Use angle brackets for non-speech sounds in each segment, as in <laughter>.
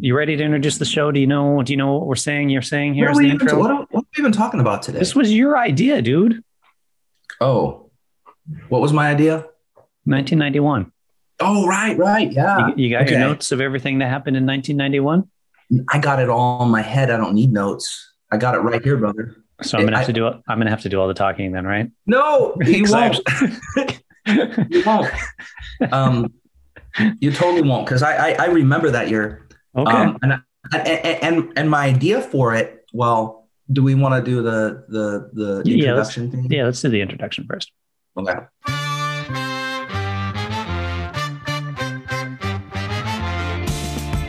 You ready to introduce the show? Do you know? Do you know what we're saying? You're saying What are, the we even, intro. what, are, what are we even talking about today? This was your idea, dude. oh, what was my idea? 1991. Oh, right, right. Yeah. You, you got your notes of everything that happened in 1991. I got it all in my head. I don't need notes. I got it right here, brother. So I'm gonna I- have to do. it. I'm gonna have to do all the talking then, right? No, <laughs> you won't. You <laughs> won't. Um, you totally won't because I, I I remember that year. Okay. Um, and, I- and and my idea for it. Well, do we want to do the the the Yeah, introduction thing? yeah, let's do the introduction first. Okay.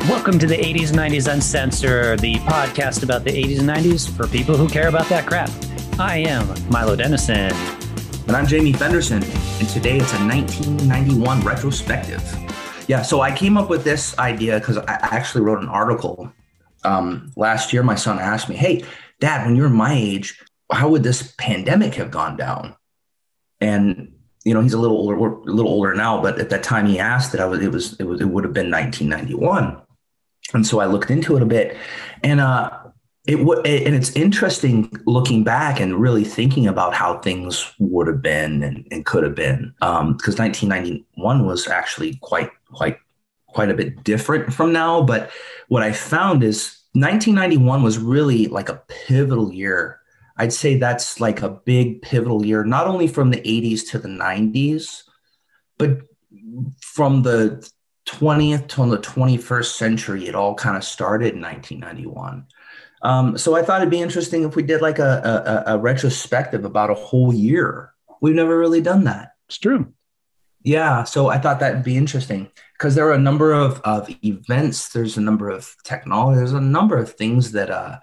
Welcome to the 80s, 90s Uncensored, the podcast about the 80s and 90s for people who care about that crap. I am Milo Dennison. And I'm Jamie Fenderson, and today it's a 1991 retrospective. Yeah, so I came up with this idea because I actually wrote an article um, last year. My son asked me, "Hey, Dad, when you were my age, how would this pandemic have gone down?" And you know, he's a little older, a little older now, but at that time he asked it, I was, it was, it was, it would have been 1991. And so I looked into it a bit, and uh, it would and it's interesting looking back and really thinking about how things would have been and, and could have been um, because 1991 was actually quite quite quite a bit different from now. But what i found is 1991 was really like a pivotal year. I'd say that's like a big pivotal year not only from the 80s to the 90s but from the 20th to the 21st century it all kind of started in 1991 um, so I thought it'd be interesting if we did like a, a, a retrospective about a whole year. We've never really done that. It's true. Yeah, so I thought that'd be interesting because there are a number of, of events. There's a number of technology. There's a number of things that uh,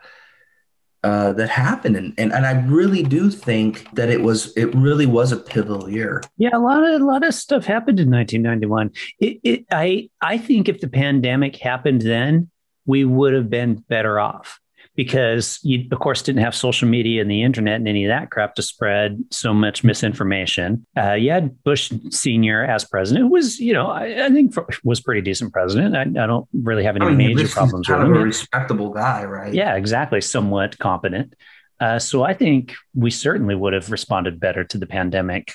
uh, that happened, and, and and I really do think that it was it really was a pivotal year. Yeah, a lot of a lot of stuff happened in 1991. It, it, I I think if the pandemic happened then, we would have been better off because you, of course, didn't have social media and the internet and any of that crap to spread so much misinformation. Uh, you had Bush Senior as president, who was you know I, I think was pretty decent president. I, I don't really have any I mean, major this is problems kind with of him. a respectable guy, right? Yeah, exactly. Somewhat competent. Uh, so I think we certainly would have responded better to the pandemic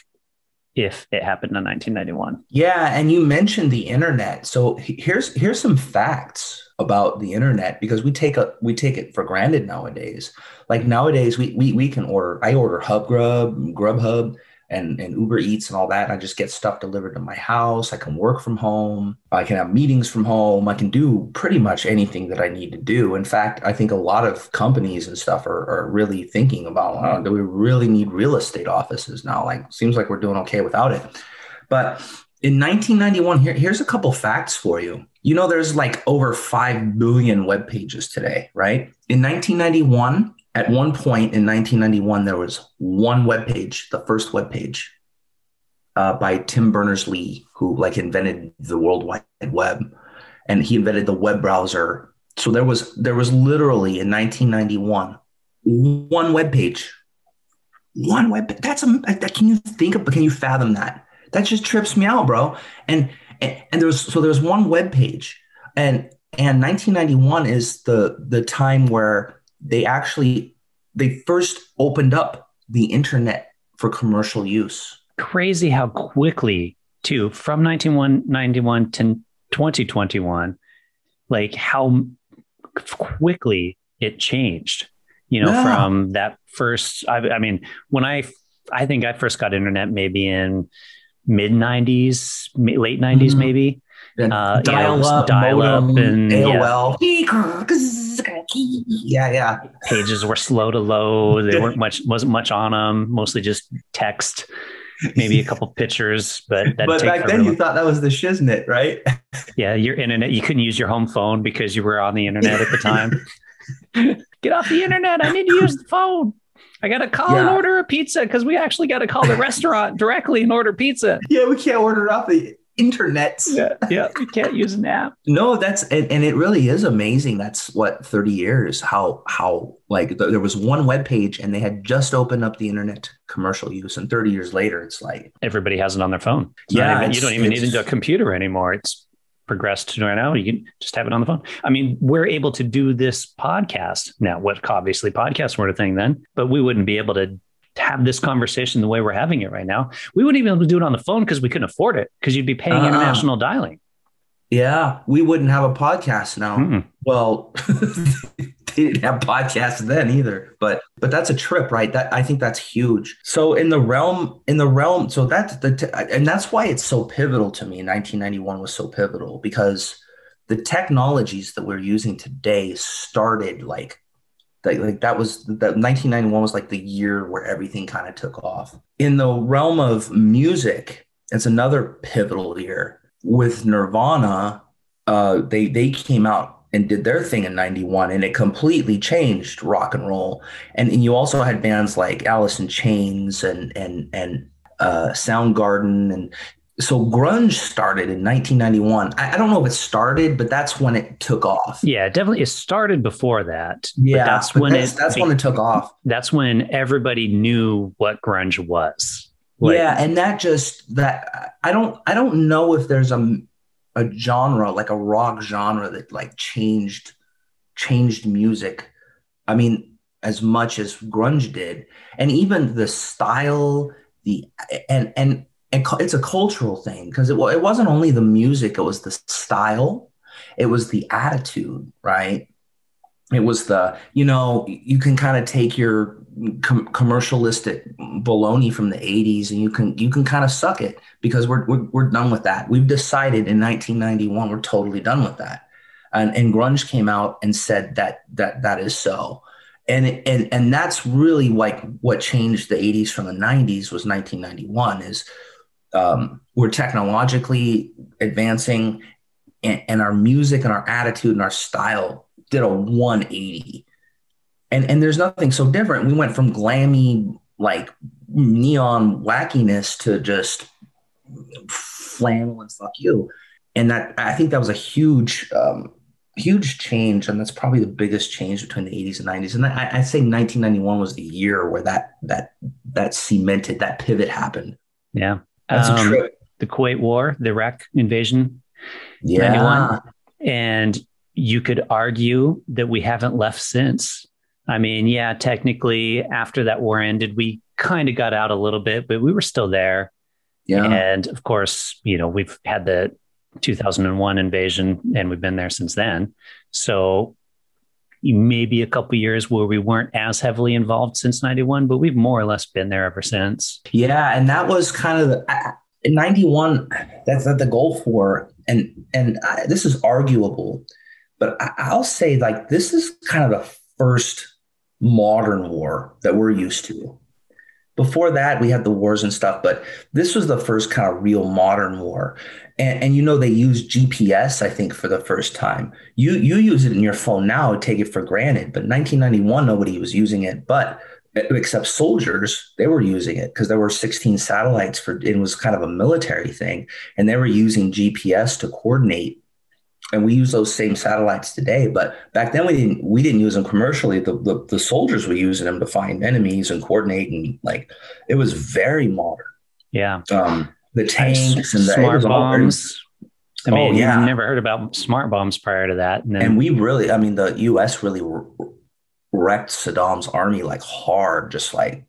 if it happened in 1991. Yeah, and you mentioned the internet. So here's here's some facts about the internet because we take a we take it for granted nowadays. Like nowadays, we we we can order. I order HubGrub, Grubhub, and and Uber Eats and all that. I just get stuff delivered to my house. I can work from home. I can have meetings from home. I can do pretty much anything that I need to do. In fact, I think a lot of companies and stuff are, are really thinking about, wow, do we really need real estate offices now? Like, seems like we're doing okay without it. But in 1991, here, here's a couple facts for you. You know, there's like over 5 billion web pages today, right? In 1991, at one point in 1991, there was one web page, the first web page uh, by Tim Berners-Lee, who like invented the World Wide Web, and he invented the web browser. So there was there was literally in 1991 one web page, one web. That's a can you think of? Can you fathom that? That just trips me out, bro. And and, and there was so there was one web page, and and 1991 is the the time where they actually they first opened up the internet for commercial use. Crazy how quickly, too, from 1991 to 2021, like how quickly it changed. You know, Yeah. from that first, I, I mean, when I, I think I first got internet maybe in mid 90s, late 90s, Mhm. maybe. And Uh, yeah, dial up, dial up and, yeah. AOL. Yeah, yeah. pages were slow to load. There weren't much, wasn't much on them. Mostly just text, maybe a couple pictures. But that But take back then forever. you thought that was the shiznit, right? <laughs> yeah, your internet. You couldn't use your home phone because you were on the internet at the time. <laughs> Get off the internet! I need to use the phone. I got to call and order a pizza because we actually got to call the <laughs> restaurant directly and order pizza. Yeah, we can't order it off the internet. Yeah, yeah, you can't use an app. <laughs> No, that's and, and it really is amazing. That's what 30 years. How how like th- there was one web page and they had just opened up the internet to commercial use, and 30 years later, it's like Everybody has it on their phone. It's Yeah, even- you don't even need a computer anymore. It's progressed to right now. You can just have it on the phone. I mean, we're able to do this podcast now. What obviously podcasts weren't a thing then, but we wouldn't be able to have this conversation the way we're having it right now. We wouldn't even be able to do it on the phone because we couldn't afford it because you'd be paying uh international dialing. Yeah, we wouldn't have a podcast now. Mm-mm. Well, <laughs> they didn't have podcasts then either. But but that's a trip, right? That I think that's huge. So in the realm in the realm, so that's the t- and that's why it's so pivotal to me. 1991 was so pivotal because the technologies that we're using today started like like, like that was that 1991 was like the year where everything kind of took off. In the realm of music, it's another pivotal year with Nirvana, uh, they they came out and did their thing in 91 and it completely changed rock and roll. And, and you also had bands like alice in chains and and and uh, soundgarden. And so grunge started in 1991 I, I, don't know if it started but that's when it took off. Yeah definitely it started before that yeah that's when that's, it that's when it took off. That's when everybody knew what grunge was. Like, yeah, and that just that I don't I don't know if there's a a genre like a rock genre that like changed changed music. I mean, as much as grunge did, and even the style, the and and and it's a cultural thing because it it wasn't only the music; it was the style, it was the attitude, right? It was the you know you can kind of take your com- commercialistic baloney from the 80s and you can you can kind of suck it because we're, we're we're done with that. We've decided in 1991 we're totally done with that. And, and grunge came out and said that that that is so. And and and that's really like what changed the 80s from the 90s was 1991 is um, we're technologically advancing and, and our music and our attitude and our style did a 180 and and there's nothing so different. We went from glammy like neon wackiness to just flannel and fuck you, and that I think that was a huge. Um, huge change. And that's probably the biggest change between the 80s and 90s and I, I say 1991 was the year where that that that cemented that pivot happened. Yeah. That's um, a trip. the kuwait war the iraq invasion yeah. 91 and you could argue that we haven't left since I mean, yeah, technically after that war ended, we kind of got out a little bit, but we were still there. Yeah. And of course, you know, we've had the 2001 invasion and we've been there since then. So maybe a couple years where we weren't as heavily involved since 91, but we've more or less been there ever since. Yeah. And that was kind of the, in 91, that's at the Gulf War. And, and I, this is arguable, but I, I'll say like, this is kind of the first modern war that we're used to. Before that, we had the wars and stuff, but this was the first kind of real modern war. And, and you know, they use GPS, I think, for the first time. You you use it in your phone now, take it for granted. But 1991, nobody was using it, but except soldiers, they were using it because there were 16 satellites for it was kind of a military thing, and they were using GPS to coordinate and we use those same satellites today but back then we didn't we didn't use them commercially the, the, the soldiers were using them to find enemies and coordinate and like it was very modern yeah um, the tanks and the smart bombs I mean, oh, yeah. you've never heard about smart bombs prior to that. And, then, and we really, I mean, the U.S. really wrecked Saddam's army like hard, just like,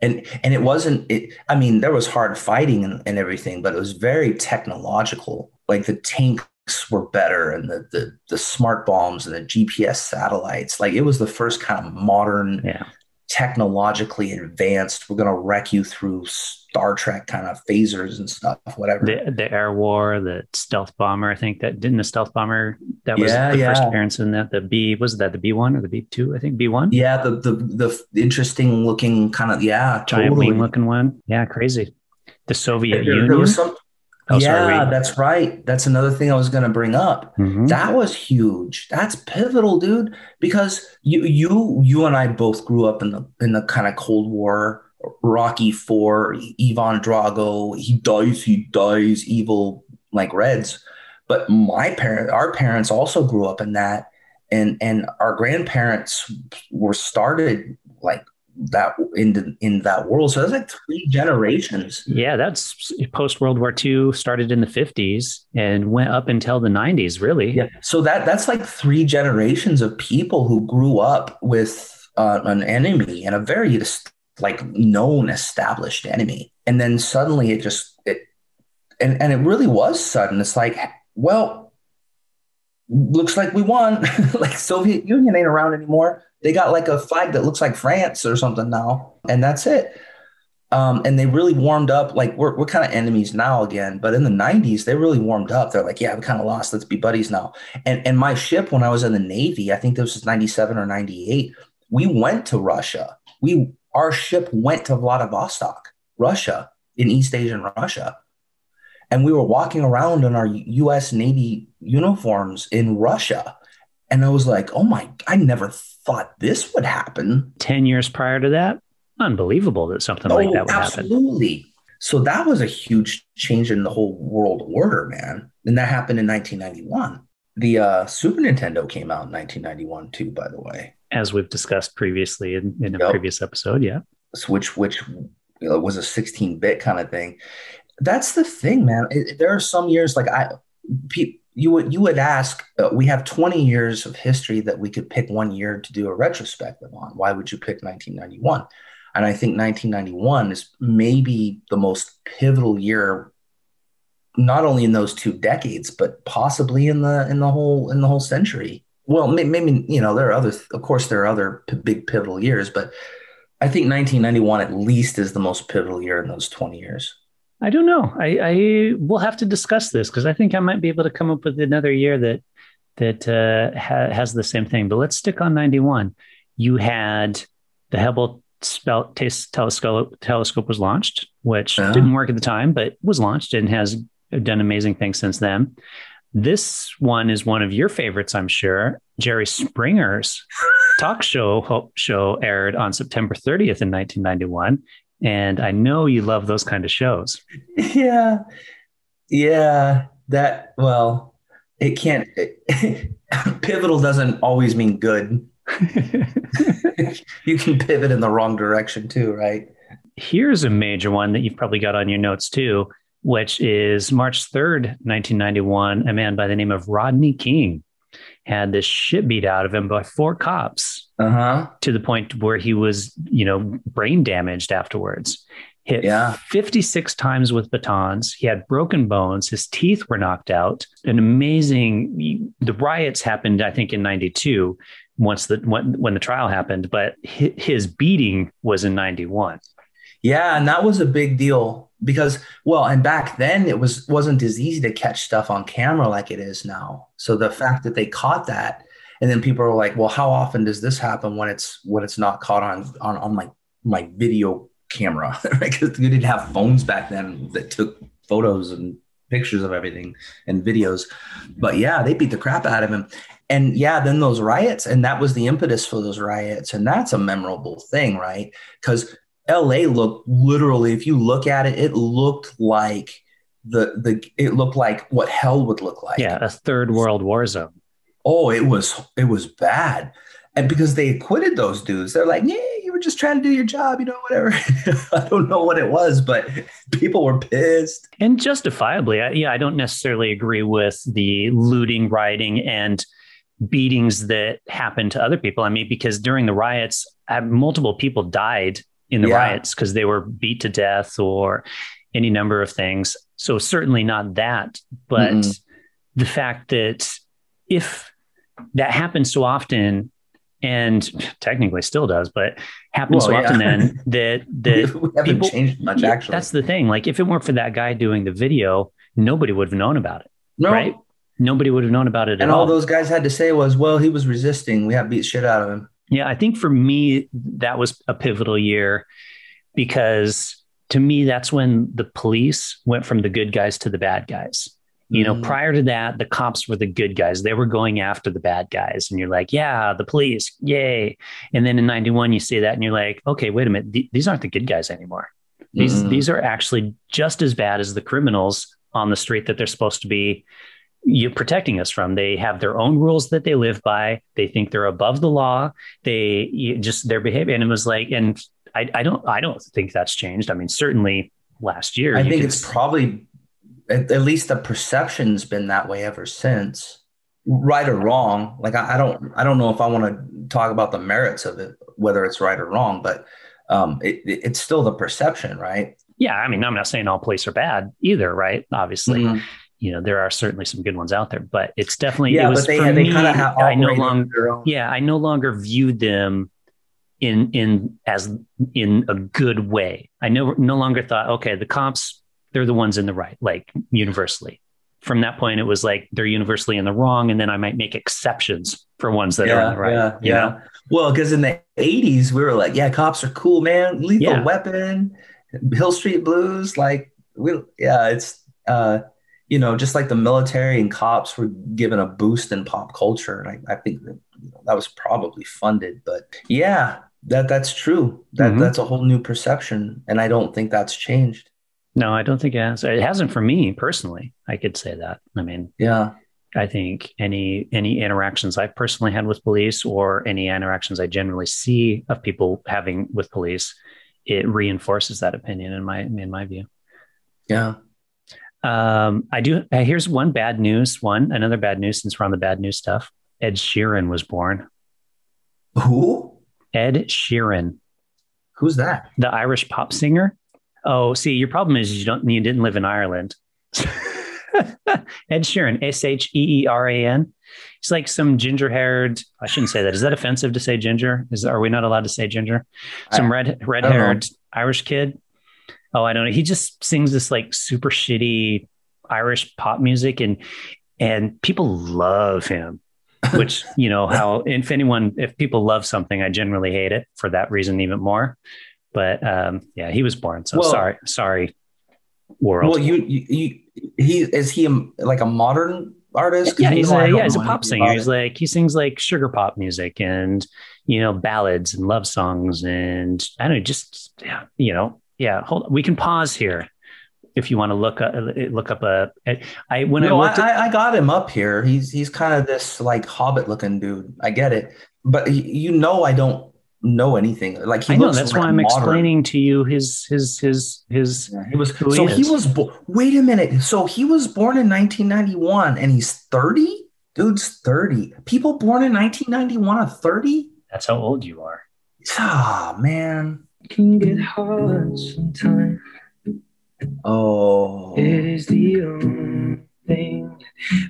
and and it wasn't. It, I mean, there was hard fighting and, and everything, but it was very technological. Like the tank were better and the, the the smart bombs and the GPS satellites. Like it was the first kind of modern, yeah. technologically advanced. We're gonna wreck you through Star Trek kind of phasers and stuff, whatever. The, the air war, the stealth bomber. I think that didn't the stealth bomber that was yeah, the yeah. first appearance in that. The B was that the B one or the B two? I think B one. Yeah, the the the interesting looking kind of yeah, giant totally. wing looking one. Yeah, crazy. The Soviet there, Union. There was some, yeah, sorry, that's right. That's another thing I was going to bring up. Mm-hmm. That was huge. That's pivotal, dude. Because you, you, you and I both grew up in the in the kind of Cold War, Rocky Four, Ivan Drago. He dies, he dies, evil like Reds. But my parent, our parents also grew up in that, and and our grandparents were started like that in the, in that world. So that's like three generations. Yeah, that's post World War II. Started in the fifties and went up until the nineties. Really. Yeah. So that that's like three generations of people who grew up with uh, an enemy and a very like known established enemy, and then suddenly it just it and and it really was sudden. It's like well. Looks like we won. <laughs> like Soviet Union ain't around anymore they got like a flag that looks like France or something now, and that's it. Um, and they really warmed up. Like we're we're kind of enemies now again, but in the '90s they really warmed up. They're like, yeah, we kind of lost. Let's be buddies now. And and my ship when I was in the Navy, I think this was '97 or '98. We went to Russia. We our ship went to Vladivostok, Russia, in East Asian Russia. And we were walking around in our US Navy uniforms in Russia. And I was like, oh my, I never thought this would happen. 10 years prior to that, unbelievable that something oh, like that would absolutely. happen. Absolutely. So that was a huge change in the whole world order, man. And that happened in 1991. The uh, Super Nintendo came out in 1991 too, by the way. As we've discussed previously in, in a yep. previous episode, yeah. Which which you know, was a 16-bit kind of thing. That's the thing, man. It, there are some years like I, pe- you would you would ask uh, we have 20 years of history that we could pick one year to do a retrospective on. Why would you pick 1991 and i think 1991 is maybe the most pivotal year not only in those two decades but possibly in the in the whole in the whole century. Well maybe you know there are other of course there are other p- big pivotal years but i think 1991 at least is the most pivotal year in those 20 years I don't know. I, I will have to discuss this because I think I might be able to come up with another year that that uh, ha- has the same thing. But let's stick on ninety one. You had the Hubble spell, telescope telescope was launched, which yeah. didn't work at the time, but was launched and has done amazing things since then. This one is one of your favorites, I'm sure. Jerry Springer's talk show show aired on September 30th in 1991, and I know you love those kind of shows. <laughs> Yeah. Yeah. That, well, it can't, it, <laughs> pivotal doesn't always mean good. <laughs> you can pivot in the wrong direction too, right? Here's a major one that you've probably got on your notes too, which is March 3rd, 1991. A man by the name of Rodney King had this shit beat out of him by four cops uh-huh. to the point where he was, you know, brain damaged afterwards. Hit yeah. 56 times with batons. He had broken bones. His teeth were knocked out. An amazing, the riots happened, I think, in 92 once the when, when the trial happened, but his beating was in 91. Yeah, and that was a big deal because well, and back then it was wasn't as easy to catch stuff on camera like it is now. So the fact that they caught that and then people are like, well, how often does this happen when it's when it's not caught on on, on my my video camera? <laughs> Because you didn't have phones back then that took photos and pictures of everything and videos. But yeah, they beat the crap out of him. And yeah, then those riots, and that was the impetus for those riots. And that's a memorable thing, right? Because LA looked literally, if you look at it, it looked like the the it looked like what hell would look like. Yeah, a third world war zone oh, it was it was bad. And because they acquitted those dudes, they're like, yeah, you were just trying to do your job, you know, whatever. <laughs> I don't know what it was, but people were pissed. And justifiably, I, yeah, I don't necessarily agree with the looting, rioting, and beatings that happened to other people. I mean, because during the riots, uh, multiple people died in the yeah. riots because they were beat to death or any number of things. So certainly not that, but mm-hmm. the fact that if that happens so often and technically still does, but happens well, so yeah. often then <laughs> that that people, changed much actually. That's the thing. Like if it weren't for that guy doing the video, nobody would have known about it. No. Right? Nobody would have known about it and all, all. those guys had to say was, well, he was resisting. We have beat shit out of him. Yeah, I think for me that was a pivotal year because to me that's when the police went from the good guys to the bad guys. You know, mm. prior to that, the cops were the good guys. They were going after the bad guys. And you're like, yeah, the police, yay. And then in 91, you see that and you're like, okay, wait a minute. Th- these aren't the good guys anymore. These, mm. these are actually just as bad as the criminals on the street that they're supposed to be you protecting us from. They have their own rules that they live by. They think they're above the law. They just their behavior, and it was like, and I, I don't, I don't think that's changed. I mean, certainly last year. I think it's probably at, at, least the perception's been that way ever since. Right or wrong, like I, I don't, I don't know if I want to talk about the merits of it, whether it's right or wrong, but um, it, it, it's still the perception, right? Yeah, I mean, I'm not saying all police are bad either, right? Obviously, mm-hmm you know there are certainly some good ones out there but it's definitely yeah, it was but they, for they me, kind of have I no longer yeah I no longer viewed them in in as in a good way. I no no longer thought okay the cops they're the ones in the right like universally. From that point it was like they're universally in the wrong and then I might make exceptions for ones that yeah, are in the right yeah yeah know? well because in the 80s we were like yeah cops are cool man. Lethal yeah. weapon hill street blues like we yeah it's uh you know, just like the military and cops were given a boost in pop culture. And I, I think that you know, that was probably funded. But yeah, that that's true. That mm-hmm. that's a whole new perception. And I don't think that's changed. No, I don't think it has. It hasn't for me personally. I could say that. I mean, yeah. I think any any interactions I've personally had with police or any interactions I generally see of people having with police, it reinforces that opinion in my in my view. Yeah. Um, I do. Here's one bad news. One another bad news since we're on the bad news stuff. Ed Sheeran was born. Who? Ed Sheeran. Who's that? The Irish pop singer. Oh, see, your problem is you don't you didn't live in Ireland. <laughs> Ed Sheeran, S H E E R A N. He's like some ginger haired. I shouldn't say that. Is that offensive to say ginger? Is are we not allowed to say ginger? Some red red haired Irish kid oh, I don't know. He just sings this like super shitty Irish pop music and and people love him. <laughs> Which, you know, how if anyone if people love something, I generally hate it for that reason even more. But um yeah, he was born. So well, sorry, sorry, world. Well, you, you, you he is he a, like a modern artist? Yeah, he's a, yeah, he's a pop singer. He's like he sings like sugar pop music and you know ballads and love songs and I don't know, just yeah, you know, yeah, hold. On. We can pause here if you want to look up look up a. I when no, I looked I, at, I got him up here. He's he's kind of this like hobbit looking dude. I get it, but you know I don't know anything. Like he I know that's like why I'm modern. explaining to you his his his his. Yeah, he was so he, he was. Bo- wait a minute. So he was born in 1991, and he's 30. Dude's 30. People born in 1991 are 30. That's how old you are. Ah, oh, man can get hard sometimes. Oh, it is the only thing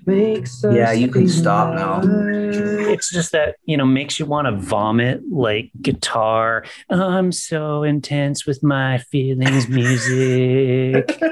makes us. Yeah, you can stop now. It's just that you know makes you want to vomit like guitar. I'm so intense with my feelings, music. <laughs>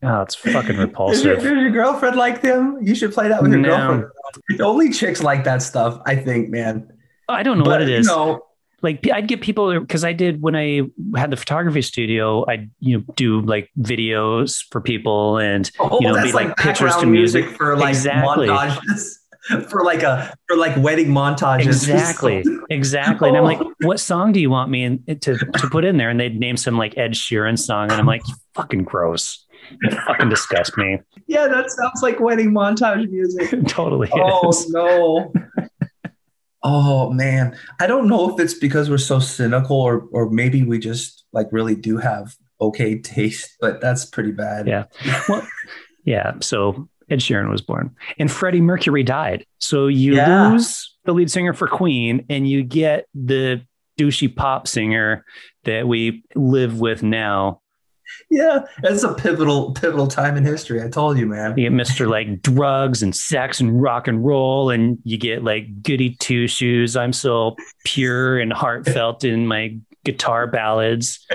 Oh, it's fucking repulsive. Does your, does your, girlfriend like them? You should play that with your no. girlfriend. Only chicks like that stuff, I think, man. I don't know but, what it is. You know, like I'd get people because I did when I had the photography studio, I'd you know do like videos for people and oh, you know be like, like pictures to music, music for like exactly. montages <laughs> for like a for like wedding montages. Exactly, <laughs> exactly. And I'm like, <laughs> what song do you want me in, to to put in there? And they'd name some like Ed Sheeran song, and I'm like, fucking gross. You fucking disgust me. Yeah, that sounds like wedding montage music. totally. Oh is. no. Oh man, I don't know if it's because we're so cynical or or maybe we just like really do have okay <laughs> taste, but that's pretty bad. Yeah. Well, yeah. So Ed Sheeran was born and Freddie Mercury died. So you yeah. lose the lead singer for Queen and you get the douchey pop singer that we live with now yeah, it's a pivotal pivotal time in history. I told you, man. You get Mr. like drugs and sex and rock and roll, and you get like goody two shoes. I'm so pure and heartfelt in my guitar ballads.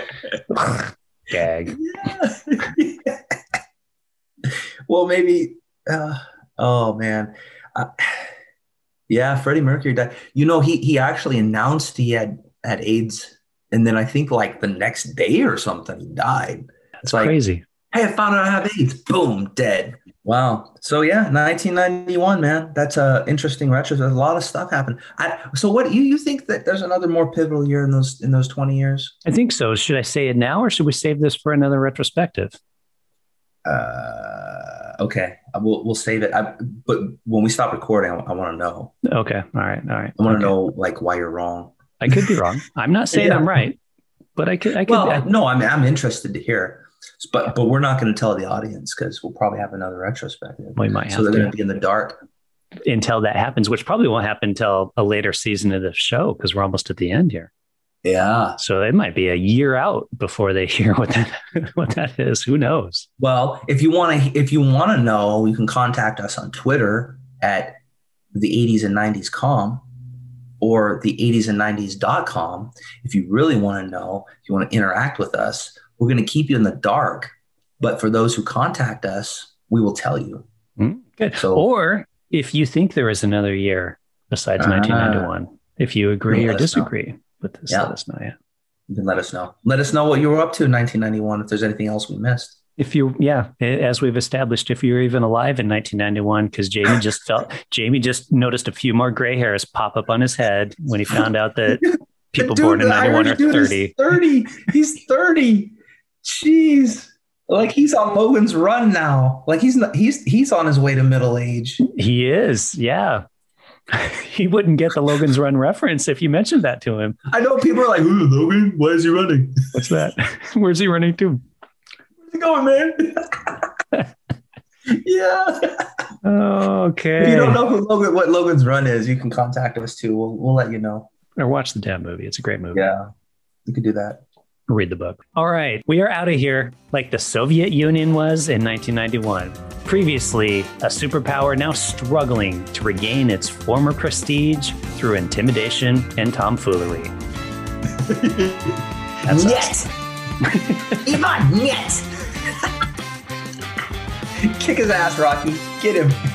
<laughs> Gag. Yeah. yeah. <laughs> Well, maybe. Uh, oh man. Uh, yeah, Freddie Mercury died. You know, he he actually announced he had had AIDS and then I think like the next day or something, he died. It's like, crazy. Hey, I found out I have AIDS. Boom, dead. Wow. So yeah, 1991, man. That's a interesting retrospect. A lot of stuff happened. I, so what you you think that there's another more pivotal year in those in those 20 years? I think so. Should I say it now or should we save this for another retrospective? Uh, okay, we'll we'll save it. I, but when we stop recording, I, I want to know. Okay, all right, all right. I want to okay. know like why you're wrong. I could be wrong. I'm not saying Yeah. I'm right, but I could. I could. Well, I- no, I mean I'm interested to hear, but but we're not going to tell the audience because we'll probably have another retrospective. we might So they're going to to be in the dark. until that happens, which probably won't happen until a later season of the show because we're almost at the end here. Yeah. So it might be a year out before they <laughs> hear what that what that is. Who knows? Well, if you want to, if you want to know, you can contact us on Twitter at the 80s and 90s com or the 80s and 90s.com. If you really want to know, if you want to interact with us, we're going to keep you in the dark. But for those who contact us, we will tell you. Mm, Good. So- or if you think there is another year besides Ah. 1991, if you agree or us know. disagree with this, Yeah. let us know. Yeah. You can let us know. Let us know what you were up to in 1991 if there's anything else we missed. If you, yeah, as we've established, if you were even alive in 1991, because Jamie just <laughs> felt, Jamie just noticed a few more gray hairs pop up on his head when he found out that <laughs> people dude- born in the 91 are Irish dude is 30. 30. He's 30. Jeez. Like he's on Logan's run now. Like he's not, he's he's on his way to middle age. He is, yeah. <laughs> he wouldn't get the Logan's Run reference if you mentioned that to him. I know people are like, Ooh, Logan, why is he running? What's that? Where's he running to? Where's he going, man? <laughs> yeah. Okay. If you don't know who Logan, what Logan's run is, you can contact us too. We'll we'll let you know. Or watch the damn movie. It's a great movie. Yeah, you can do that. Read the book. All right. We are out of here like the Soviet Union was in 1991. Previously a superpower, now struggling to regain its former prestige through intimidation and tomfoolery. <laughs> That's us. <laughs> Ivan, net. Kick his ass, Rocky. Get him.